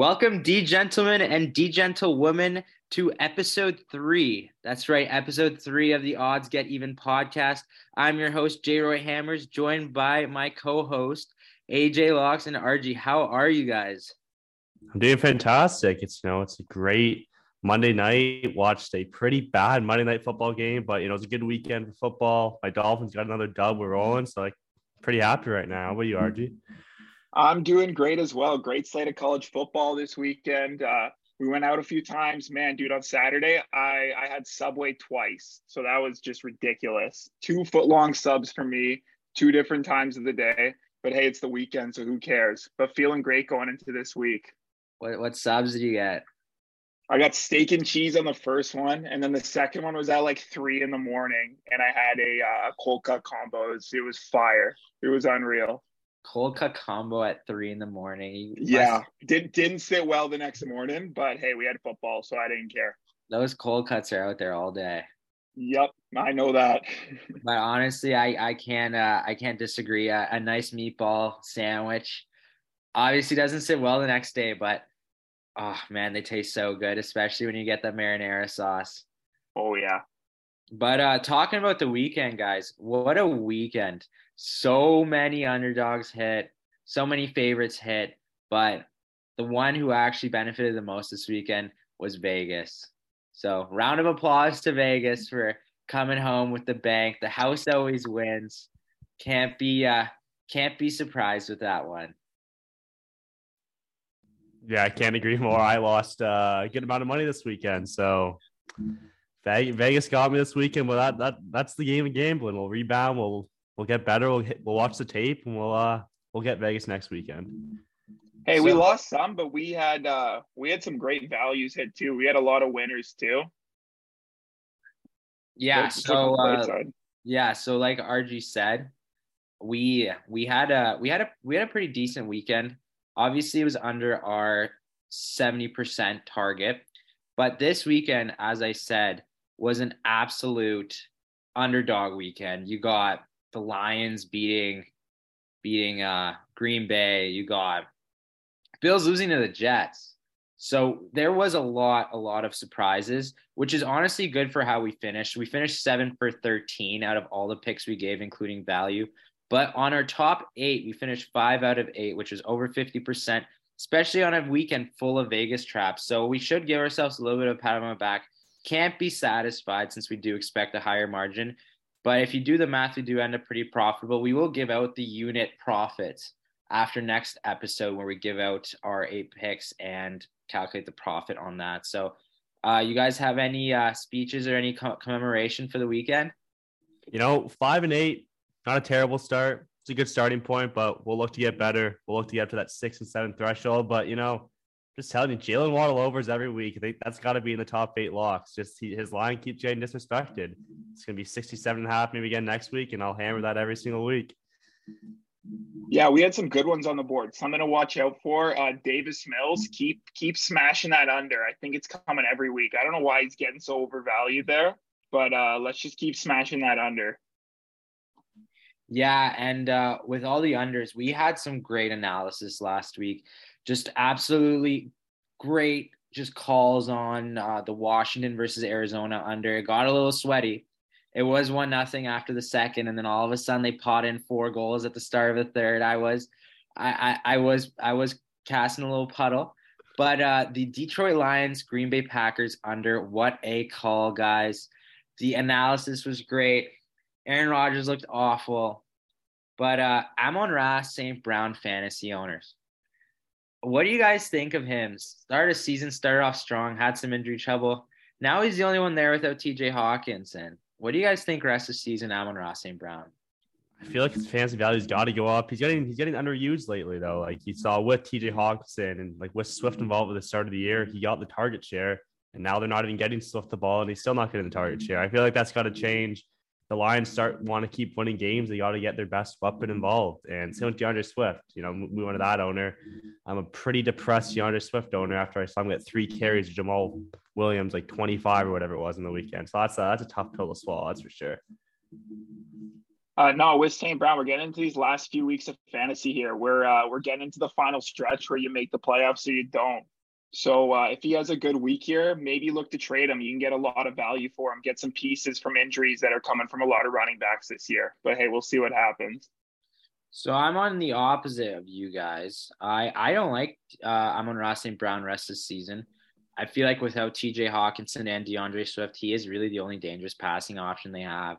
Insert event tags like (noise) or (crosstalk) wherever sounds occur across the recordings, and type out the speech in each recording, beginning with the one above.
Welcome, D gentlemen and D gentlewomen, to episode three. That's right, episode three of the Odds Get Even podcast. I'm your host, J. Roy Hammers, joined by my co host, AJ Locks and RG. How are you guys? I'm doing fantastic. It's you know, it's a great Monday night. Watched a pretty bad Monday night football game, but you know, it's a good weekend for football. My Dolphins got another dub. We're rolling, so like pretty happy right now. What are you, RG? I'm doing great as well. Great slate of college football this weekend. Uh, we went out a few times. Man, dude, on Saturday, I, I had Subway twice. So that was just ridiculous. Two foot long subs for me, two different times of the day. But hey, it's the weekend, so who cares? But feeling great going into this week. What, what subs did you get? I got steak and cheese on the first one, and then the second one was at like three in the morning, and I had a uh, cold cut combo. It was, it was fire. It was unreal cold cut combo at three in the morning. yeah, did didn't sit well the next morning, but hey, we had football, so I didn't care. Those cold cuts are out there all day. Yep, I know that. (laughs) but honestly, I I can't uh, I can't disagree. A, a nice meatball sandwich obviously doesn't sit well the next day, but oh man, they taste so good, especially when you get the marinara sauce. Oh yeah. But uh talking about the weekend, guys, what a weekend so many underdogs hit, so many favorites hit, but the one who actually benefited the most this weekend was Vegas. So, round of applause to Vegas for coming home with the bank. The house always wins. Can't be uh can't be surprised with that one. Yeah, I can't agree more. I lost uh, a good amount of money this weekend, so Vegas got me this weekend. Well, that that that's the game of gambling. We'll rebound. We'll we'll get better. We'll hit, we'll watch the tape and we'll uh we'll get Vegas next weekend. Hey, so, we lost some, but we had uh we had some great values hit too. We had a lot of winners too. Yeah, so uh, yeah, so like RG said, we we had a we had a we had a pretty decent weekend. Obviously, it was under our 70% target, but this weekend, as I said, was an absolute underdog weekend. You got the Lions beating beating uh, Green Bay. You got Bills losing to the Jets. So there was a lot, a lot of surprises, which is honestly good for how we finished. We finished seven for 13 out of all the picks we gave, including value. But on our top eight, we finished five out of eight, which is over 50%, especially on a weekend full of Vegas traps. So we should give ourselves a little bit of pat on the back. Can't be satisfied since we do expect a higher margin. But if you do the math, we do end up pretty profitable. We will give out the unit profits after next episode where we give out our eight picks and calculate the profit on that. So, uh, you guys have any uh, speeches or any commemoration for the weekend? You know, five and eight, not a terrible start. It's a good starting point, but we'll look to get better. We'll look to get up to that six and seven threshold. But you know, just telling you, Jalen Waddle overs every week. I think that's got to be in the top eight locks. Just he, his line keeps getting disrespected. It's going to be 67 and a half maybe again next week, and I'll hammer that every single week. Yeah, we had some good ones on the board. Something to watch out for. Uh, Davis Mills keep keep smashing that under. I think it's coming every week. I don't know why he's getting so overvalued there, but uh, let's just keep smashing that under. Yeah, and uh, with all the unders, we had some great analysis last week just absolutely great just calls on uh, the Washington versus Arizona under. It got a little sweaty. It was one nothing after the second, and then all of a sudden they pot in four goals at the start of the third. I was, I, I, I was, I was casting a little puddle. But uh, the Detroit Lions, Green Bay Packers under. What a call, guys! The analysis was great. Aaron Rodgers looked awful, but uh, Amon-Ra St. Brown fantasy owners what do you guys think of him? Started a season, started off strong, had some injury trouble. Now he's the only one there without TJ Hockenson. What do you guys think rest of season, Amon-Ra St. Brown? I feel like his fantasy value's got to go up. He's getting he's getting underused lately though. Like you saw with TJ Hockenson and like with Swift mm-hmm. involved at the start of the year, he got the target share, and now they're not even getting Swift the ball, and he's still not getting the target share. I feel like that's got to mm-hmm. change the Lions start want to keep winning games, they got to get their best weapon involved. And same with D'Andre Swift. You know, moving to that owner, I'm a pretty depressed D'Andre Swift owner after I saw him get three carries of Jamaal Williams, like 25 or whatever it was in the weekend. So that's a, that's a tough pill to swallow. That's for sure. Uh, no, with St. Brown, we're getting into these last few weeks of fantasy here. We're uh, we're getting into the final stretch where you make the playoffs or you don't. So uh, if he has a good week here, maybe look to trade him. You can get a lot of value for him. Get some pieces from injuries that are coming from a lot of running backs this year. But hey, we'll see what happens. So I'm on the opposite of you guys. I I don't like uh, Amon-Ra St. Brown rest this season. I feel like without T.J. Hockenson and DeAndre Swift, he is really the only dangerous passing option they have.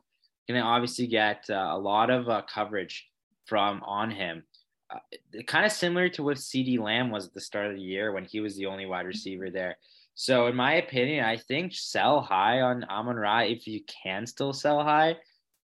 Can they obviously get uh, a lot of uh, coverage from on him. Uh, kind of similar to what CeeDee Lamb was at the start of the year when he was the only wide receiver there. So, in my opinion, I think sell high on Amon Ra if you can still sell high.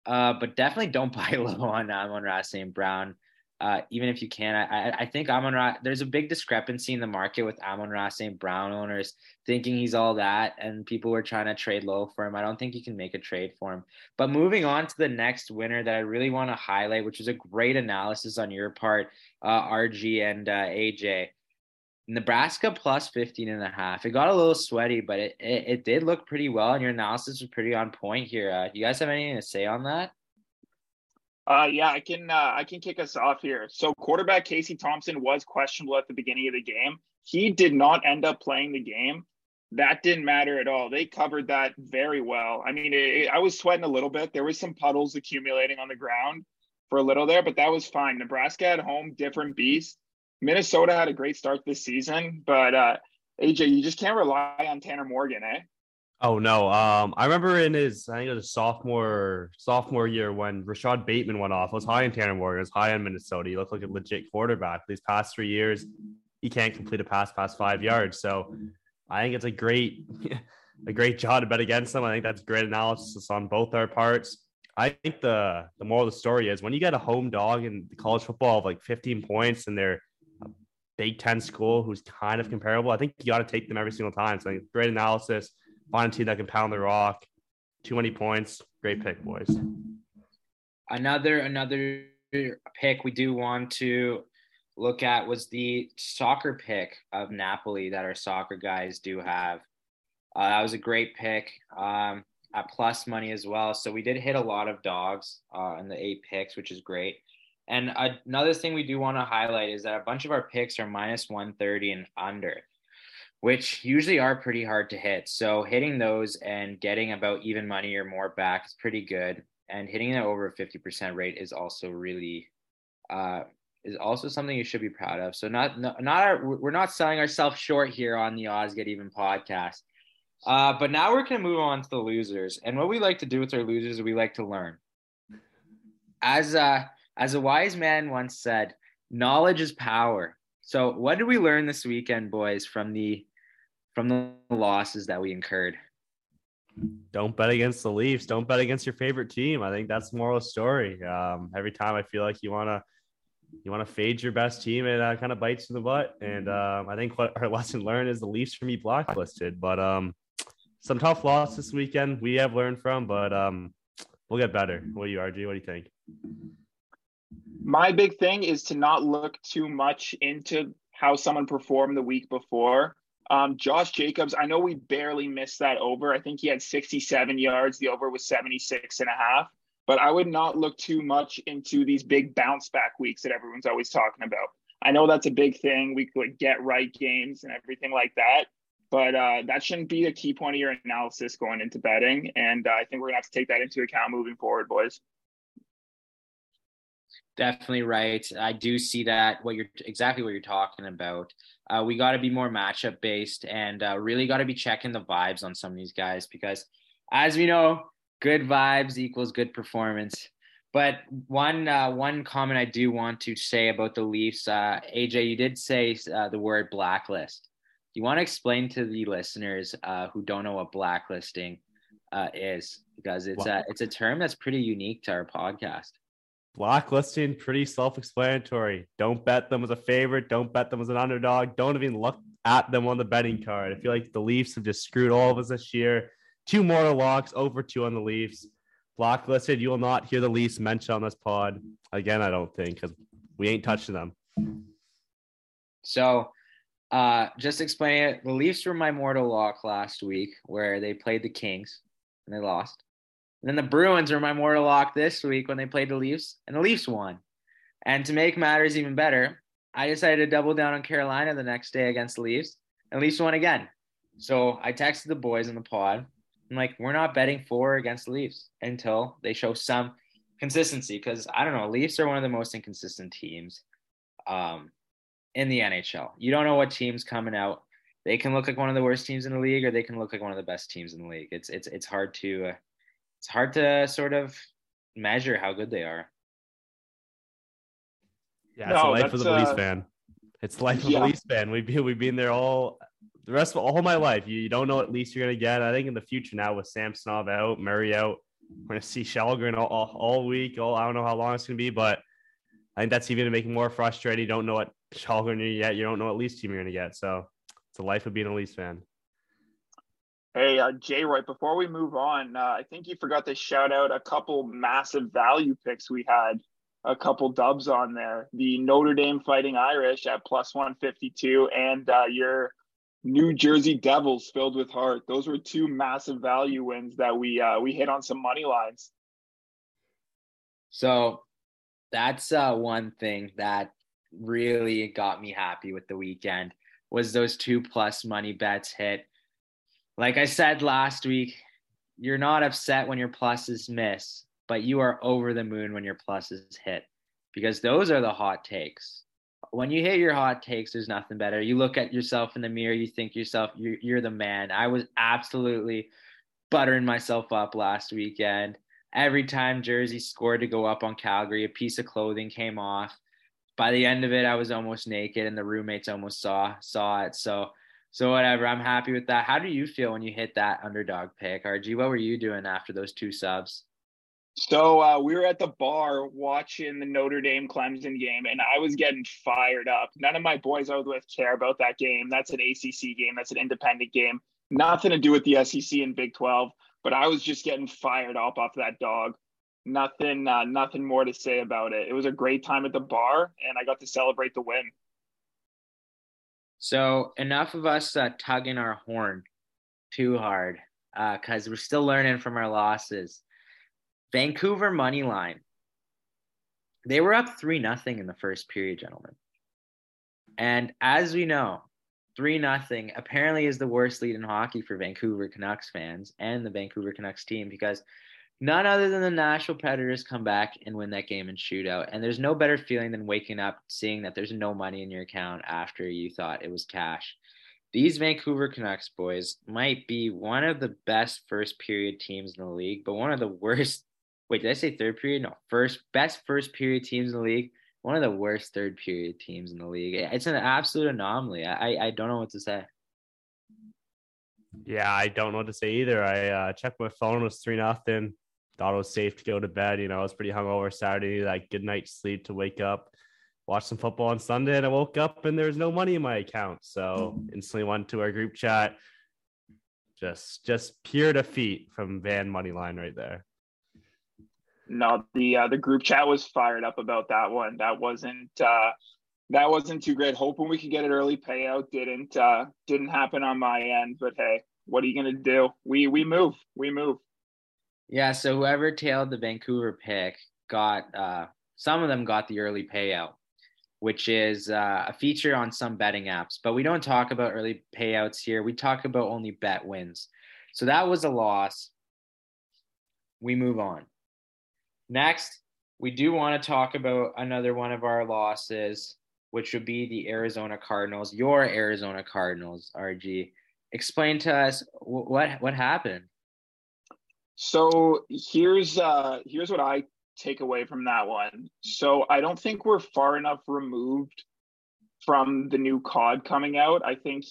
Uh, but definitely don't (laughs) buy low on Amon Ra St. Brown. Uh, even if you can, I, I think Amon Ra, there's a big discrepancy in the market with Amon Ra St. Brown owners thinking he's all that, and people were trying to trade low for him. I don't think you can make a trade for him. But moving on to the next winner that I really want to highlight, which was a great analysis on your part, uh, RG and uh, AJ. Nebraska plus 15 and a half. It got a little sweaty, but it, it, it did look pretty well, and your analysis was pretty on point here. Uh, you guys have anything to say on that? Uh, yeah, I can uh, I can kick us off here. So quarterback Casey Thompson was questionable at the beginning of the game. He did not end up playing the game. That didn't matter at all. They covered that very well. I mean, it, it, I was sweating a little bit. There was some puddles accumulating on the ground for a little there, but that was fine. Nebraska at home, different beast. Minnesota had a great start this season, but uh, AJ, you just can't rely on Tanner Morgan, eh? Oh no. Um, I remember in his I think it was sophomore sophomore year when Rashod Bateman went off. I was high in Tanner I was high in Minnesota. He looked like a legit quarterback. These past three years, he can't complete a pass past five yards. So I think it's a great (laughs) a great job to bet against him. I think that's great analysis on both our parts. I think the the moral of the story is when you get a home dog in college football of like 15 points and they're a Big Ten school who's kind of comparable, I think you got to take them every single time. So great analysis find a team that can pound the rock. Too many points. Great pick, boys. Another another pick we do want to look at was the soccer pick of Napoli that our soccer guys do have. Uh, that was a great pick um, at plus money as well. So we did hit a lot of dogs uh, in the eight picks, which is great. And another thing we do want to highlight is that a bunch of our picks are minus 130 and under which usually are pretty hard to hit. So hitting those and getting about even money or more back is pretty good. And hitting it over a 50% rate is also really uh, is also something you should be proud of. So not not, our, we're not selling ourselves short here on the Odds Get Even podcast. Uh, but now we're going to move on to the losers. And what we like to do with our losers is we like to learn. As a, as a wise man once said, knowledge is power. So what did we learn this weekend, boys, from the from the losses that we incurred. Don't bet against the Leafs. Don't bet against your favorite team. I think that's the moral story. Um, every time I feel like you want to you want to fade your best team, it uh, kind of bites in the butt. And um, I think what our (laughs) lesson learned is the Leafs for me blacklisted. But um, some tough loss this weekend we have learned from, but um, we'll get better. What do you, RG? What do you think? My big thing is to not look too much into how someone performed the week before. Um, Josh Jacobs, I know we barely missed that over. I think he had 67 yards. The over was 76 and a half. But I would not look too much into these big bounce back weeks that everyone's always talking about. I know that's a big thing. We could get right games and everything like that. But uh, that shouldn't be a key point of your analysis going into betting. And uh, I think we're going to have to take that into account moving forward, boys. Definitely right. I do see that what you're exactly what you're talking about. Uh, we got to be more matchup based and uh, really got to be checking the vibes on some of these guys because, as we know, good vibes equals good performance. But one uh, one comment I do want to say about the Leafs, uh, AJ, you did say uh, the word blacklist. Do you want to explain to the listeners uh, who don't know what blacklisting is? Because it's a it's a term that's pretty unique to our podcast. Blacklisting, pretty self explanatory. Don't bet them as a favorite. Don't bet them as an underdog. Don't even look at them on the betting card. I feel like the Leafs have just screwed all of us this year. Two more locks, over two on the Leafs. Blacklisted, you will not hear the Leafs mentioned on this pod. Again, I don't think, because we ain't touching them. So, uh, just explain it. The Leafs were my mortal lock last week where they played the Kings and they lost. And then the Bruins were my mortal lock this week when they played the Leafs, and the Leafs won. And to make matters even better, I decided to double down on Carolina the next day against the Leafs, and Leafs won again. So I texted the boys in the pod. I'm like, we're not betting four against the Leafs until they show some consistency. Because I don't know, Leafs are one of the most inconsistent teams um, in the NHL. You don't know what team's coming out. They can look like one of the worst teams in the league, or they can look like one of the best teams in the league. It's it's it's hard to uh, it's hard to sort of measure how good they are. Yeah, it's no, the life of the police uh, fan. It's the life of yeah. the Leafs fan. We've been we've been there all the rest of all my life. You, you don't know what Leafs you're gonna get. I think in the future now with Samsonov out, Murray out, we're gonna see Källgren all, all, all, week. Oh, I don't know how long it's gonna be, but I think that's even making more frustrating. You don't know what Källgren you get. You don't know what Leafs team you're gonna get. So it's the life of being a Leafs fan. Hey, uh, Jay, right before we move on, uh, I think you forgot to shout out a couple massive value picks we had, a couple dubs on there. The Notre Dame Fighting Irish at plus 152 and uh, your New Jersey Devils filled with heart. Those were two massive value wins that we uh, we hit on some money lines. So that's uh, one thing that really got me happy with the weekend was those two plus money bets hit like I said last week, you're not upset when your pluses miss, but you are over the moon when your pluses hit because those are the hot takes. When you hit your hot takes, there's nothing better. You look at yourself in the mirror, you think yourself, you're, you're the man. I was absolutely buttering myself up last weekend. Every time Jersey scored to go up on Calgary, a piece of clothing came off. By the end of it, I was almost naked, and the roommates almost saw saw it. So so whatever, I'm happy with that. How do you feel when you hit that underdog pick, RG? What were you doing after those two subs? So uh, we were at the bar watching the Notre Dame Clemson game, and I was getting fired up. None of my boys I was with care about that game. That's an ACC game. That's an independent game. Nothing to do with the SEC and Big Twelve. But I was just getting fired up off that dog. Nothing, uh, nothing more to say about it. It was a great time at the bar, and I got to celebrate the win. So enough of us uh, tugging our horn too hard because uh, we're still learning from our losses. Vancouver money line. They were up three nothing in the first period, gentlemen. And as we know, three nothing apparently is the worst lead in hockey for Vancouver Canucks fans and the Vancouver Canucks team because none other than the Nashville Predators come back and win that game in shootout. And there's no better feeling than waking up seeing that there's no money in your account after you thought it was cash. These Vancouver Canucks boys might be one of the best first period teams in the league, but one of the worst. Wait, did I say third period? No, first best first period teams in the league. One of the worst third period teams in the league. It's an absolute anomaly. I I don't know what to say. Yeah, I don't know what to say either. I uh, checked my phone; it was three nothing thought it was safe to go to bed. You know, I was pretty hungover Saturday, like good night's sleep to wake up, watch some football on Sunday, and I woke up and there was no money in my account. So instantly went to our group chat. Just just pure defeat from Van Moneyline right there. No, the uh, the group chat was fired up about that one. That wasn't uh, that wasn't too great. Hoping we could get an early payout didn't uh, didn't happen on my end. But hey, what are you gonna do? We we move, we move. Yeah, so whoever tailed the Vancouver pick got uh, some of them got the early payout, which is uh, a feature on some betting apps. But we don't talk about early payouts here. We talk about only bet wins. So that was a loss. We move on. Next, we do want to talk about another one of our losses, which would be the Arizona Cardinals. Your Arizona Cardinals, RG. Explain to us what what happened. So here's uh here's what I take away from that one. So I don't think we're far enough removed from the new COD coming out. I think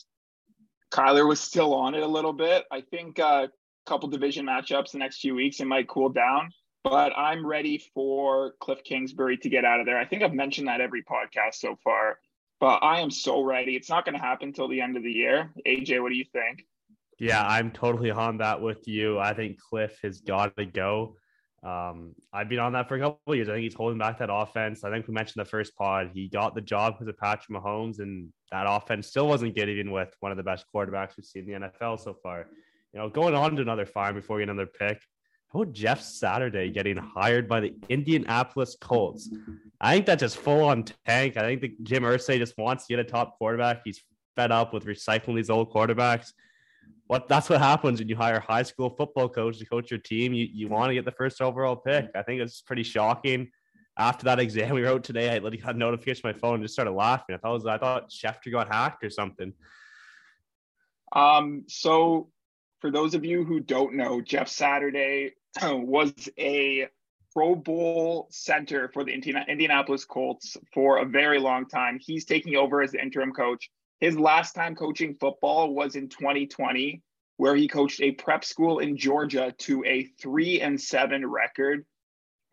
Kyler was still on it a little bit. I think a uh, couple division matchups the next few weeks it might cool down. But I'm ready for Cliff Kingsbury to get out of there. I think I've mentioned that every podcast so far. But I am so ready. It's not going to happen until the end of the year. AJ, what do you think? Yeah, I'm totally on that with you. I think Cliff has got to go. Um, I've been on that for a couple of years. I think he's holding back that offense. I think we mentioned the first pod. He got the job because of Patrick Mahomes, and that offense still wasn't good, even with one of the best quarterbacks we've seen in the NFL so far. You know, going on to another fine before we get another pick. How about Jeff Saturday getting hired by the Indianapolis Colts? I think that's just full on tank. I think the Jim Irsay just wants to get a top quarterback. He's fed up with recycling these old quarterbacks. What that's what happens when you hire a high school football coach to coach your team. You you want to get the first overall pick. I think it's pretty shocking. After that exam we wrote today, I literally got a notification on my phone and just started laughing. I thought was I thought Schefter got hacked or something. Um, so for those of you who don't know, Jeff Saturday was a Pro Bowl center for the Indianapolis Colts for a very long time. He's taking over as the interim coach. His last time coaching football was in 2020, where he coached a prep school in Georgia to a three and seven record.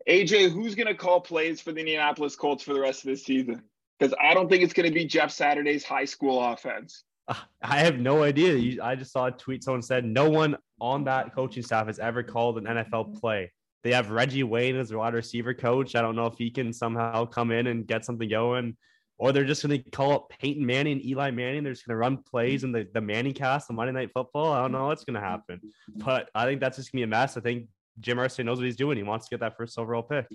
AJ, who's going to call plays for the Indianapolis Colts for the rest of this season? Because I don't think it's going to be Jeff Saturday's high school offense. Uh, I have no idea. I just saw a tweet someone said no one on that coaching staff has ever called an NFL play. They have Reggie Wayne as their wide receiver coach. I don't know if he can somehow come in and get something going, or they're just going to call up Peyton Manning and Eli Manning. They're just going to run plays in the, the ManningCast on Monday Night Football. I don't know what's going to happen, but I think that's just going to be a mess. I think Jim Irsay knows what he's doing. He wants to get that first overall pick.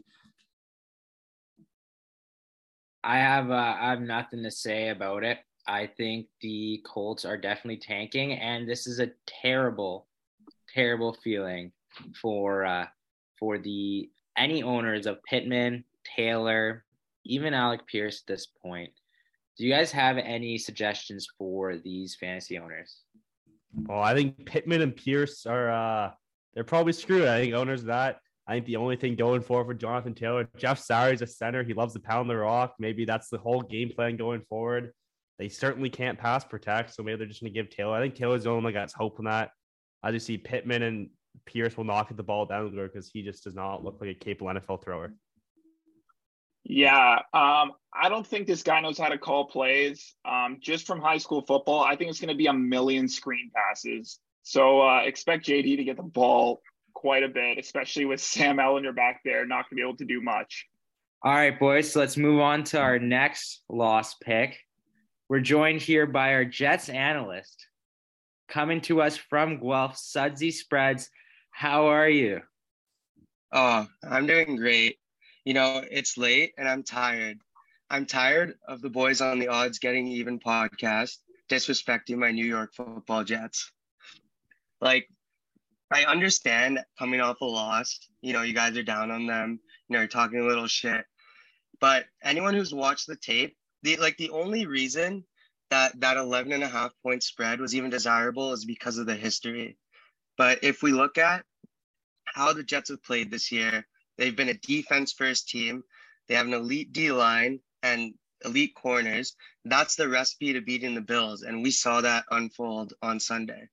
I have uh, I have nothing to say about it. I think the Colts are definitely tanking, and this is a terrible, terrible feeling for uh, for the any owners of Pittman, Taylor, even Alec Pierce at this point. Do you guys have any suggestions for these fantasy owners? Well, I think Pittman and Pierce are uh, they're probably screwed. I think owners of that. I think the only thing going forward for Jonathan Taylor, Jeff Saturday's a center. He loves to pound the rock. Maybe that's the whole game plan going forward. They certainly can't pass protect, so maybe they're just going to give Taylor. I think Taylor's the only one that's hope on that. I just see Pittman and Pierce will knock at the ball down because he just does not look like a capable NFL thrower. Yeah, um, I don't think this guy knows how to call plays. Um, just from high school football, I think it's going to be a million screen passes. So uh, expect JD to get the ball quite a bit, especially with (laughs) Sam Ehlinger back there, not going to be able to do much. All right, boys. So let's move on to our next lost pick. We're joined here by our Jets analyst, coming to us from Guelph, Sudsy Spreads. How are you? Oh, I'm doing great. You know, it's late and I'm tired. I'm tired of the boys on the odds getting even podcast disrespecting my New York football Jets. Like, I understand coming off a loss, you know, you guys are down on them, you know, you're talking a little shit. But anyone who's watched the tape, the like the only reason that that 11 and a half point spread was even desirable is because of the history. But if we look at how the Jets have played this year, they've been a defense first team. They have an elite D line and elite corners. That's the recipe to beating the Bills. And we saw that unfold on Sunday.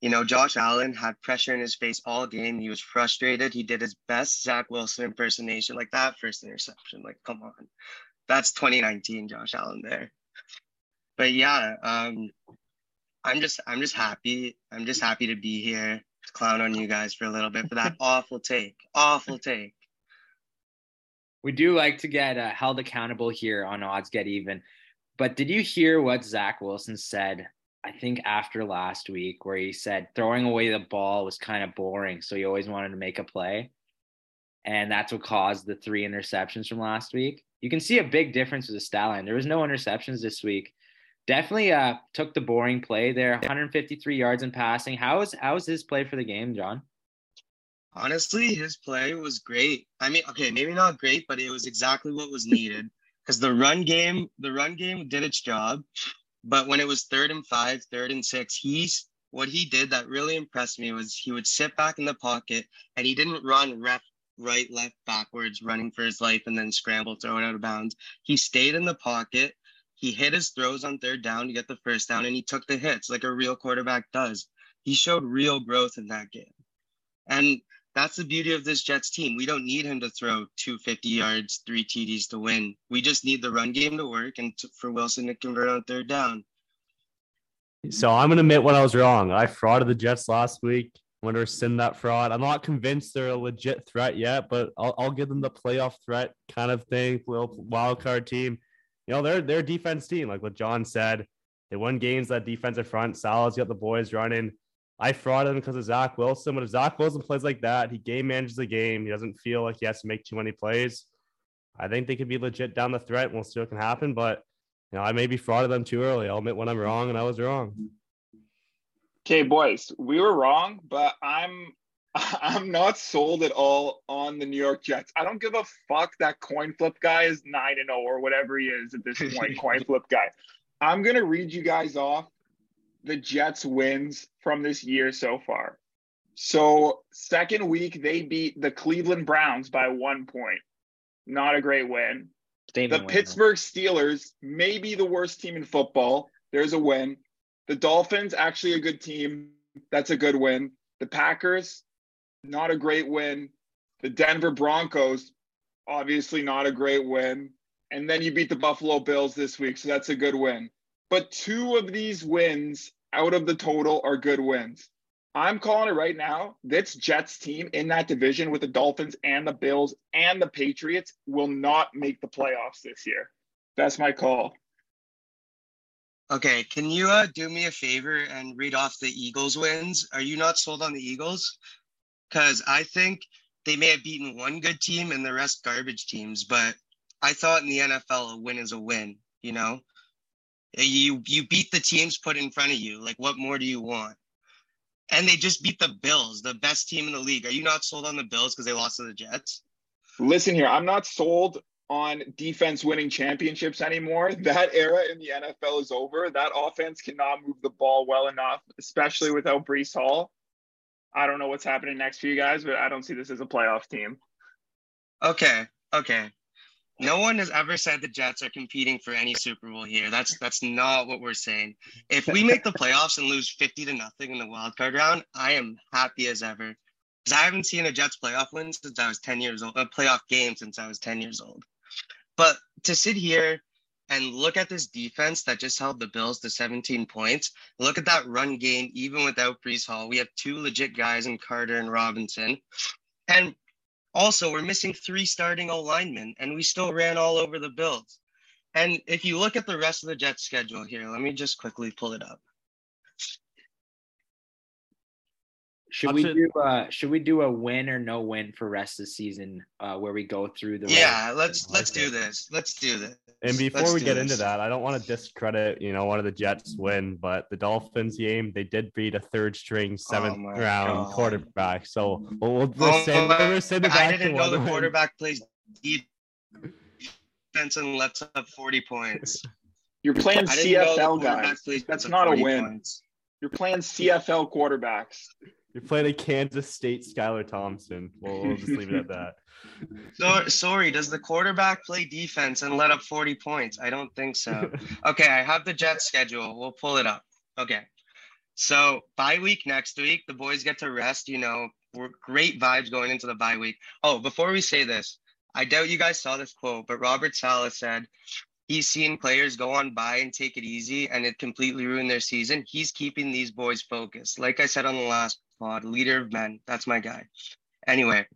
You know, Josh Allen had pressure in his face all game. He was frustrated. He did his best Zach Wilson impersonation, like that first interception. Like, come on. That's 2019 Josh Allen there. But yeah, um, I'm just I'm just happy. I'm just happy to be here to clown on you guys for a little bit for that (laughs) awful take. Awful take. We do like to get uh, held accountable here on Odds Get Even. But did you hear what Zach Wilson said? I think after last week, where he said throwing away the ball was kind of boring, so he always wanted to make a play, and that's what caused the three interceptions from last week. You can see a big difference with the stat line. There was no interceptions this week definitely uh, took the boring play there. 153 yards in passing. How was how was his play for the game, John? Honestly, his play was great. I mean, okay, maybe not great, but it was exactly what was needed because the run game, the run game did its job. But when it was third and five, third and six, he's what he did that really impressed me was he would sit back in the pocket and he didn't run rep right, left, backwards, running for his life and then scramble, throw it out of bounds. He stayed in the pocket he hit his throws on third down to get the first down, and he took the hits like a real quarterback does. He showed real growth in that game. And that's the beauty of this Jets team. We don't need him to throw 250 yards, three TDs to win. We just need the run game to work and to, for Wilson to convert on third down. So I'm going to admit when I was wrong. I frauded the Jets last week. I'm going to rescind that fraud. I'm not convinced they're a legit threat yet, but I'll, I'll give them the playoff threat kind of thing, little wild card team you know, they're their defense team, like what John said. They won games that defensive front. Saleh's got the boys running. I fraud him because of Zach Wilson. But if Zach Wilson plays like that, he game manages the game. He doesn't feel like he has to make too many plays. I think they could be legit down the threat. We'll see what can happen. But you know, I may be frauded them too early. I'll admit when I'm wrong, and I was wrong. Okay, boys, we were wrong, but I'm (laughs) I'm not sold at all on the New York Jets. I don't give a fuck that coin flip guy is 9 and 0 or whatever he is at this point, (laughs) coin flip guy. I'm going to read you guys off the Jets wins from this year so far. So, second week they beat the Cleveland Browns by 1 point. Not a great win. Statement the win, Pittsburgh Steelers may be the worst team in football. There's a win. The Dolphins actually a good team. That's a good win. The Packers not a great win. The Denver Broncos, obviously not a great win. And then you beat the Buffalo Bills this week, so that's a good win. But two of these wins out of the total are good wins. I'm calling it right now. This Jets team in that division with the Dolphins and the Bills and the Patriots will not make the playoffs this year. That's my call. Okay, can you uh, do me a favor and read off the Eagles wins? Are you not sold on the Eagles? because I think they may have beaten one good team and the rest garbage teams. But I thought in the NFL, a win is a win. You know, you you beat the teams put in front of you. Like, what more do you want? And they just beat the Bills, the best team in the league. Are you not sold on the Bills because they lost to the Jets? Listen here, I'm not sold on defense winning championships anymore. (laughs) That era in the NFL is over. That offense cannot move the ball well enough, especially without Breece Hall. I don't know what's happening next for you guys, but I don't see this as a playoff team. Okay, okay. No one has ever said the Jets are competing for any Super Bowl here. That's that's not what we're saying. If we make the playoffs and lose 50 to nothing in the wild card round, I am happy as ever. Because I haven't seen a Jets playoff win since I was 10 years old, a playoff game since I was 10 years old. But to sit here and look at this defense that just held the Bills to 17 points. Look at that run game, even without Breece Hall. We have two legit guys in Carter and Robinson. And also, we're missing three starting O linemen, and we still ran all over the Bills. And if you look at the rest of the Jets schedule here, let me just quickly pull it up. Should we do uh should we do a win or no win for rest of the season uh where we go through the Yeah, let's let's do this. Let's do this. And before let's we get this. into that, I don't want to discredit, you know, one of the Jets win, but the Dolphins game, they did beat a third string seventh oh round God. quarterback. So we'll, we'll, we'll oh send, we'll send it back I didn't know the win. quarterback plays defense and lets up 40 points. You're playing CFL guys. That's not a win. Points. You're playing CFL quarterbacks. You're playing a Kansas State Skylar Thompson. We'll, we'll just leave it at that. (laughs) So, sorry, does the quarterback play defense and let up 40 points? I don't think so. (laughs) Okay, I have the Jets schedule. We'll pull it up. Okay. So, bye week next week, the boys get to rest. You know, we're great vibes going into the bye week. Oh, before we say this, I doubt you guys saw this quote, but Robert Saleh said he's seen players go on by and take it easy and it completely ruined their season. He's keeping these boys focused. Like I said on the last leader of men. That's my guy. Anyway,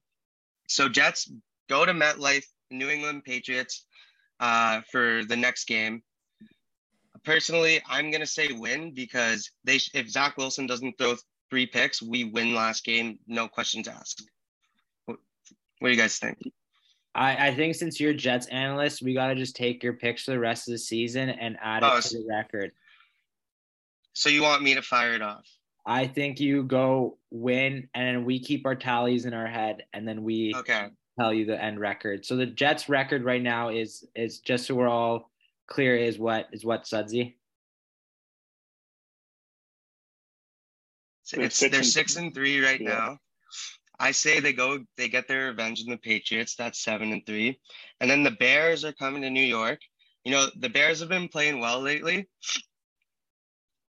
so Jets go to MetLife, New England Patriots uh, for the next game. Personally, I'm gonna say win because they if Zach Wilson doesn't throw three picks, we win last game, no questions asked. What, what do you guys think? I, I think since you're Jets analyst, we gotta just take your picks for the rest of the season and add oh, it to the record. So you want me to fire it off? I think you go win, and we keep our tallies in our head, and then we okay. tell you the end record. So the Jets' record right now is is just so we're all clear is what is what Sudsy. It's, they're six and three right yeah. now. I say they go, they get their revenge in the Patriots. That's seven and three, and then the Bears are coming to New York. You know, the Bears have been playing well lately.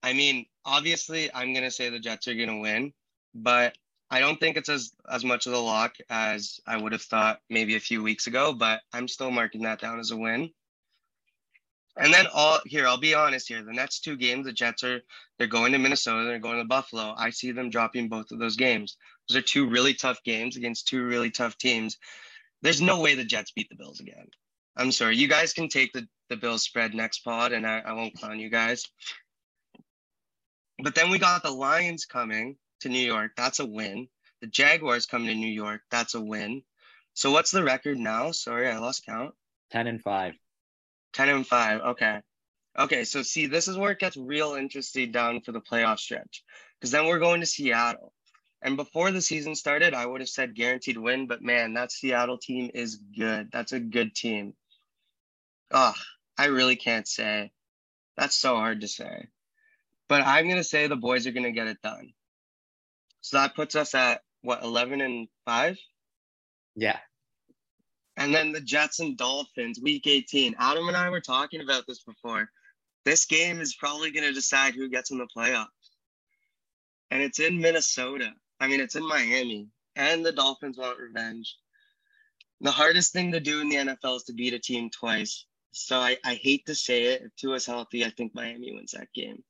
I mean, obviously, I'm gonna say the Jets are gonna win, but I don't think it's as as much of a lock as I would have thought maybe a few weeks ago. But I'm still marking that down as a win. And then all here, I'll be honest here. The next two games, the Jets are they're going to Minnesota, they're going to Buffalo. I see them dropping both of those games. Those are two really tough games against two really tough teams. There's no way the Jets beat the Bills again. I'm sorry. You guys can take the, the Bills spread next pod, and I, I won't clown you guys. But then we got the Lions coming to New York. That's a win. The Jaguars coming to New York. That's a win. So what's the record now? Sorry, I lost count. 10 and 5. 10 and 5. Okay. Okay, so see, this is where it gets real interesting down for the playoff stretch. Because then we're going to Seattle. And before the season started, I would have said guaranteed win, but man, that Seattle team is good. That's a good team. Oh, I really can't say. That's so hard to say. But I'm going to say the boys are going to get it done. So that puts us at what, 11 and 5? Yeah. And then the Jets and Dolphins, week 18. Adam and I were talking about this before. This game is probably going to decide who gets in the playoffs. And it's in Minnesota. I mean, it's in Miami, and the Dolphins want revenge. The hardest thing to do in the NFL is to beat a team twice. So I, I hate to say it. If Tua's healthy, I think Miami wins that game.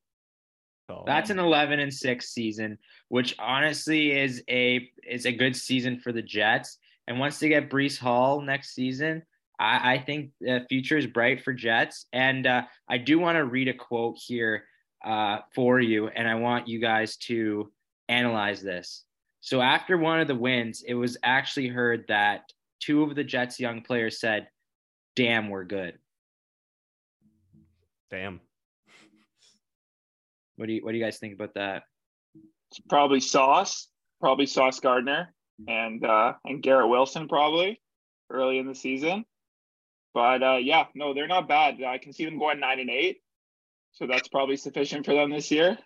That's an 11 and 6 season, which honestly is a is a good season for the Jets. And once they get Breece Hall next season, I, I think the future is bright for Jets. And uh, I do want to read a quote here uh, for you, and I want you guys to analyze this. So after one of the wins, it was actually heard that two of the Jets' young players said, "Damn, we're good." Damn. What do you What do you guys think about that? It's probably Sauce, probably Sauce Gardner, and uh, and Garrett Wilson probably early in the season. But uh, yeah, no, they're not bad. I can see them going nine and eight, so that's probably sufficient for them this year.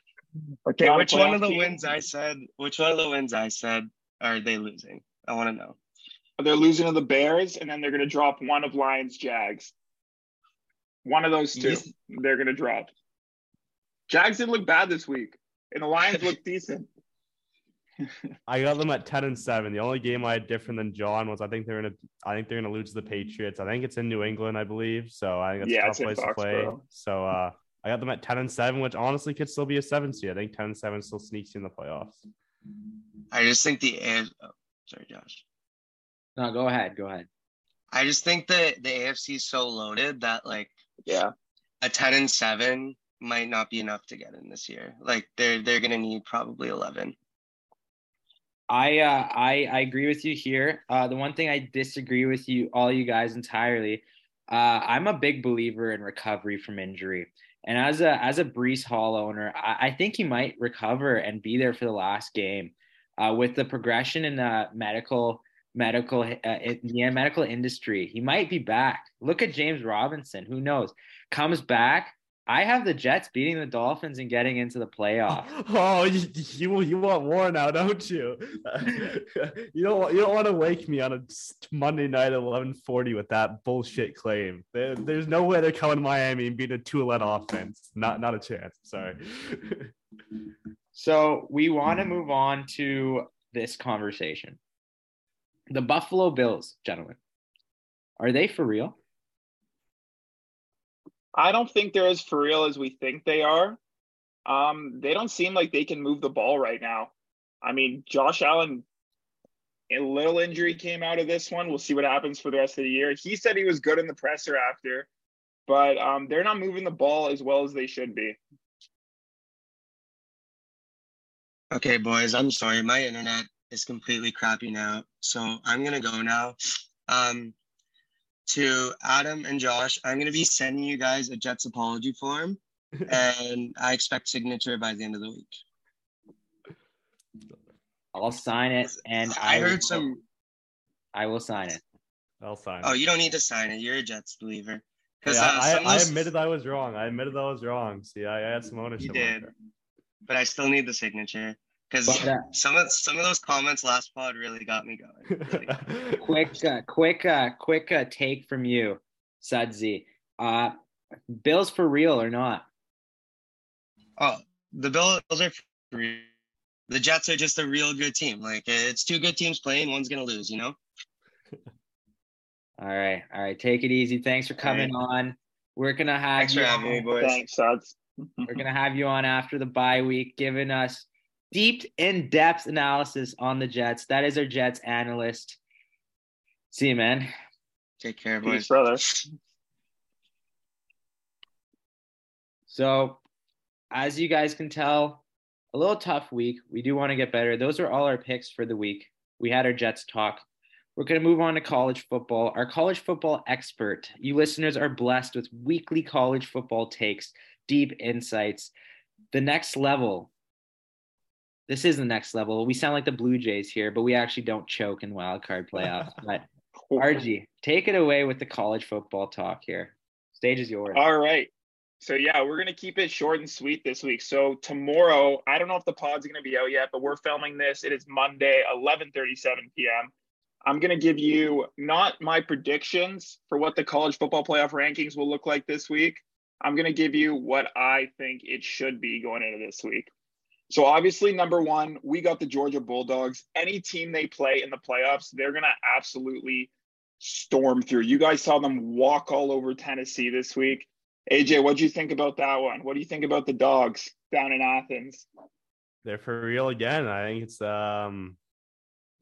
Okay, which one of the team. wins I said? Which one of the wins I said are they losing? I want to know. They're losing to the Bears, and then they're going to drop one of Lions Jags. One of those two, yes. they're going to drop. Jags didn't look bad this week, and the Lions looked decent. (laughs) I got them at ten and seven. The only game I had different than John was I think they're gonna I think they're gonna lose to the Patriots. I think it's in New England, I believe. So I think it's yeah, a tough place to play. So uh, I got them at 10 and 7, which honestly could still be a seven seed. I think 10 and 7 still sneaks in the playoffs. I just think the oh, sorry, Josh. No, go ahead. Go ahead. I just think that the AFC is so loaded that like yeah, a 10 and 7 might not be enough to get in this year. Like they're they're gonna need probably 11. I uh, I I agree with you here. Uh, the one thing I disagree with you all you guys entirely. Uh, I'm a big believer in recovery from injury. And as a as a Breece Hall owner, I, I think he might recover and be there for the last game. Uh, with the progression in the medical medical uh, yeah medical industry, he might be back. Look at James Robinson. Who knows? Comes back I have the Jets beating the Dolphins and getting into the playoff. (laughs) Oh, you, you, you want war now, don't you? (laughs) you don't you don't want to wake me on a Monday night at eleven forty with that bullshit claim. There, there's no way they're coming to Miami and beat a Tua-led offense. Not not a chance. Sorry. (laughs) so we want to move on to this conversation. The Buffalo Bills, gentlemen, are they for real? I don't think they're as for real as we think they are. Um, they don't seem like they can move the ball right now. I mean, Josh Allen, a little injury came out of this one. We'll see what happens for the rest of the year. He said he was good in the presser after, but um, they're not moving the ball as well as they should be. Okay, boys, I'm sorry. My internet is completely crappy now. So I'm going to go now. Um, to Adam and Josh. I'm going to be sending you guys a Jets apology form, (laughs) and I expect signature by the end of the week. I'll sign it, and I, I heard will, some. I will sign it. I'll sign. Oh, it. you don't need to sign it. You're a Jets believer. Because yeah, uh, I, I those... admitted I was wrong. I admitted I was wrong. See, I, I had some ownership. You did, but I still need the signature because uh, some of some of those comments last pod really got me going. Really (laughs) quick, uh, quick, uh, quick uh, take from you, Sudsy. Uh, Bills for real or not? Oh, the Bills are for real. The Jets are just a real good team. Like it's two good teams playing, one's gonna lose. You know. (laughs) all right, all right. Take it easy. Thanks for coming right. on. We're gonna have Thanks you for having me, boys. Thanks, Suds. We're gonna have you on after the bye week, giving us deep, in depth analysis on the Jets. That is our Jets analyst. See you, man. Take care, boys. Peace, brother. So, as you guys can tell, a little tough week. We do want to get better. Those are all our picks for the week. We had our Jets talk. We're going to move on to college football. Our college football expert. You listeners are blessed with weekly college football takes, deep insights. The next level. This is the next level. We sound like the Blue Jays here, but we actually don't choke in wild card playoffs. (laughs) but RG, take it away with the college football talk here. Stage is yours. All right. So yeah, we're gonna keep it short and sweet this week. So tomorrow, I don't know if the pod's gonna be out yet, but we're filming this. It is Monday, 11:37 p.m. I'm gonna give you not my predictions for what the college football playoff rankings will look like this week. I'm gonna give you what I think it should be going into this week. So obviously, number one, we got the Georgia Bulldogs. Any team they play in the playoffs, they're gonna absolutely storm through. You guys saw them walk all over Tennessee this week. AJ, what do you think about that one? What do you think about the dogs down in Athens? They're for real again. I think it's um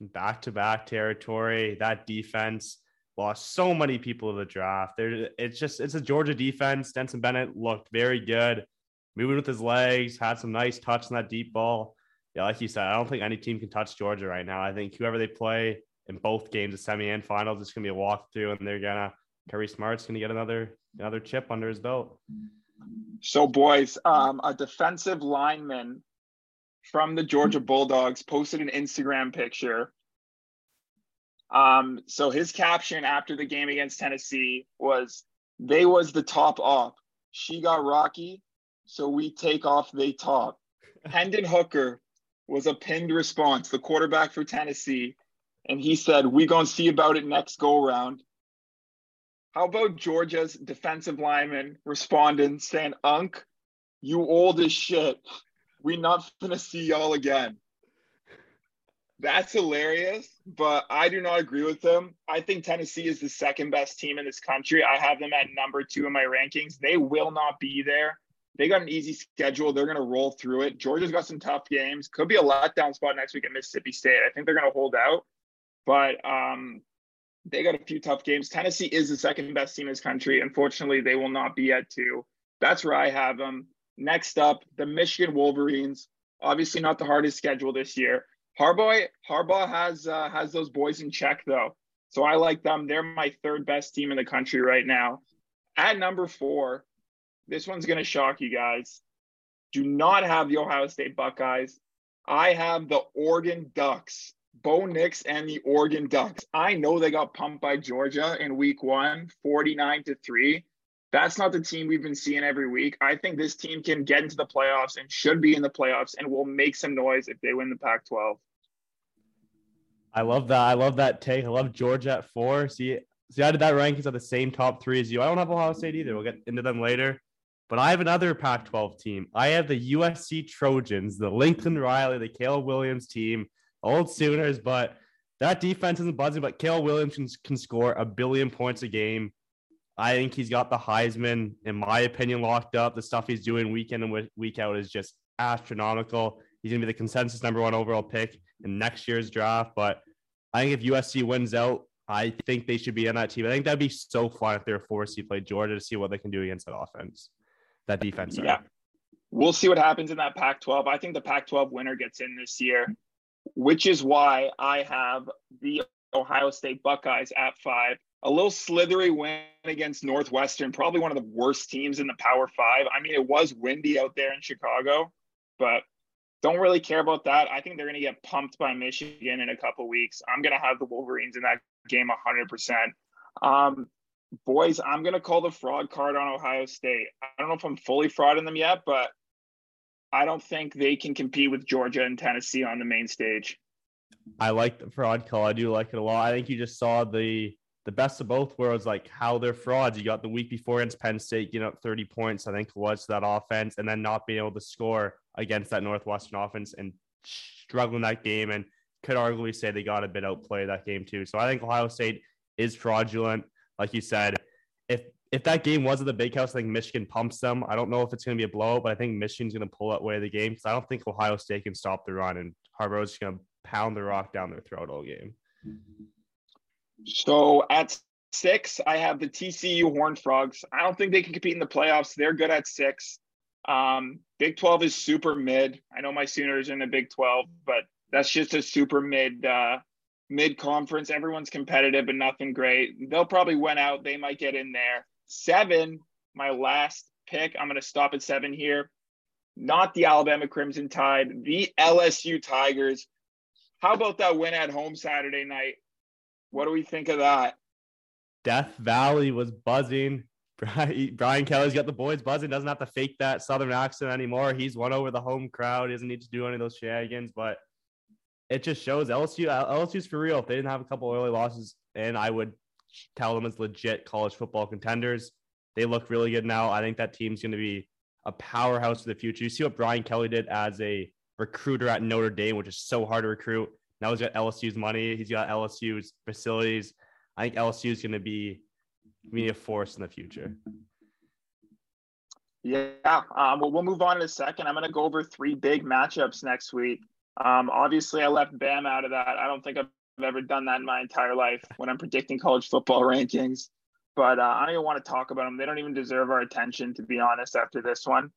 back to back territory. That defense lost so many people to the draft. There, it's just it's a Georgia defense. Stetson Bennett looked very good, moving with his legs, had some nice touch on that deep ball. Yeah, like you said, I don't think any team can touch Georgia right now. I think whoever they play in both games, the semi and finals, it's gonna be a walkthrough, and they're gonna Kirby Smart's gonna get another another chip under his belt. So, boys, um, a defensive lineman from the Georgia Bulldogs posted an Instagram picture. Um, so his caption after the game against Tennessee was, "They was the top op. She got rocky, so we take off they top." Hendon Hooker was a pinned response, the quarterback for Tennessee, and he said, "We gonna see about it next go round." How about Georgia's defensive lineman responding saying, Unc, you old as shit. We not gonna see y'all again. That's hilarious, but I do not agree with them. I think Tennessee is the second best team in this country. I have them at number two in my rankings. They will not be there. They got an easy schedule. They're going to roll through it. Georgia's got some tough games. Could be a letdown spot next week at Mississippi State. I think they're going to hold out. But um, they got a few tough games. Tennessee is the second best team in this country. Unfortunately, they will not be at two. That's where I have them. Next up, the Michigan Wolverines. Obviously, not the hardest schedule this year. Harbaugh Harbaugh has uh, has those boys in check though, so I like them. They're my third best team in the country right now. At number four, this one's going to shock you guys. Do not have the Ohio State Buckeyes. I have the Oregon Ducks. Bo Nix and the Oregon Ducks. I know they got pumped by Georgia in week one, 49 to 3. That's not the team we've been seeing every week. I think this team can get into the playoffs and should be in the playoffs and will make some noise if they win the Pac 12. I love that. I love that take. I love Georgia at four. See, see, I did that rankings at the same top three as you. I don't have Ohio State either. We'll get into them later. But I have another Pac 12 team. I have the USC Trojans, the Lincoln Riley, the Caleb Williams team old Sooners, but that defense isn't buzzing. But Caleb Williams can, can score a billion points a game. I think he's got the Heisman, in my opinion, locked up. The stuff he's doing week in and week out is just astronomical. He's going to be the consensus number one overall pick in next year's draft. But I think if USC wins out, I think they should be in that team. I think that'd be so fun if they're forced to play Georgia to see what they can do against that offense, that defense. Yeah. We'll see what happens in that Pac 12. I think the Pac 12 winner gets in this year which is why I have the Ohio State Buckeyes at five. A little slithery win against Northwestern, probably one of the worst teams in the Power Five. I mean, it was windy out there in Chicago, but don't really care about that. I think they're going to get pumped by Michigan in a couple weeks. I'm going to have the Wolverines in that game 100%. Um, boys, I'm going to call the fraud card on Ohio State. I don't know if I'm fully frauding them yet, but I don't think they can compete with Georgia and Tennessee on the main stage. I like the fraud call. I do like it a lot. I think you just saw the the best of both worlds, like how they're frauds. You got the week before against Penn State, you know, 30 points, I think was that offense, and then not being able to score against that Northwestern offense and struggling that game and could arguably say they got a bit outplayed that game too. So I think Ohio State is fraudulent. Like you said, if if that game was at the big house, I think Michigan pumps them. I don't know if it's going to be a blow, but I think Michigan's going to pull that away the game because I don't think Ohio State can stop the run, and Harbaugh's going to pound the rock down their throat all game. So at six, I have the TCU Horned Frogs. I don't think they can compete in the playoffs. They're good at six. Um, Big 12 is super mid. I know my Sooners are in the Big 12, but that's just a super mid uh, mid conference. Everyone's competitive, but nothing great. They'll probably win out. They might get in there. Seven, my last pick. I'm going to stop at seven here. Not the Alabama Crimson Tide, the LSU Tigers. How about that win at home Saturday night? What do we think of that? Death Valley was buzzing. (laughs) Brian Kelly's got the boys buzzing. Doesn't have to fake that Southern accent anymore. He's won over the home crowd. He doesn't need to do any of those shenanigans. But it just shows LSU. LSU's for real. If they didn't have a couple early losses, and I would tell them as legit college football contenders. They look really good now. I think that team's going to be a powerhouse for the future. You see what Brian Kelly did as a recruiter at Notre Dame, which is so hard to recruit. Now he's got LSU's money. He's got LSU's facilities. I think LSU is going to be a force in the future. Yeah, um, well, we'll move on in a second. I'm going to go over three big matchups next week. Um, obviously, I left Bam out of that. I don't think I've ever done that in my entire life when I'm predicting college football (laughs) rankings. But uh, I don't even want to talk about them. They don't even deserve our attention, to be honest, after this one.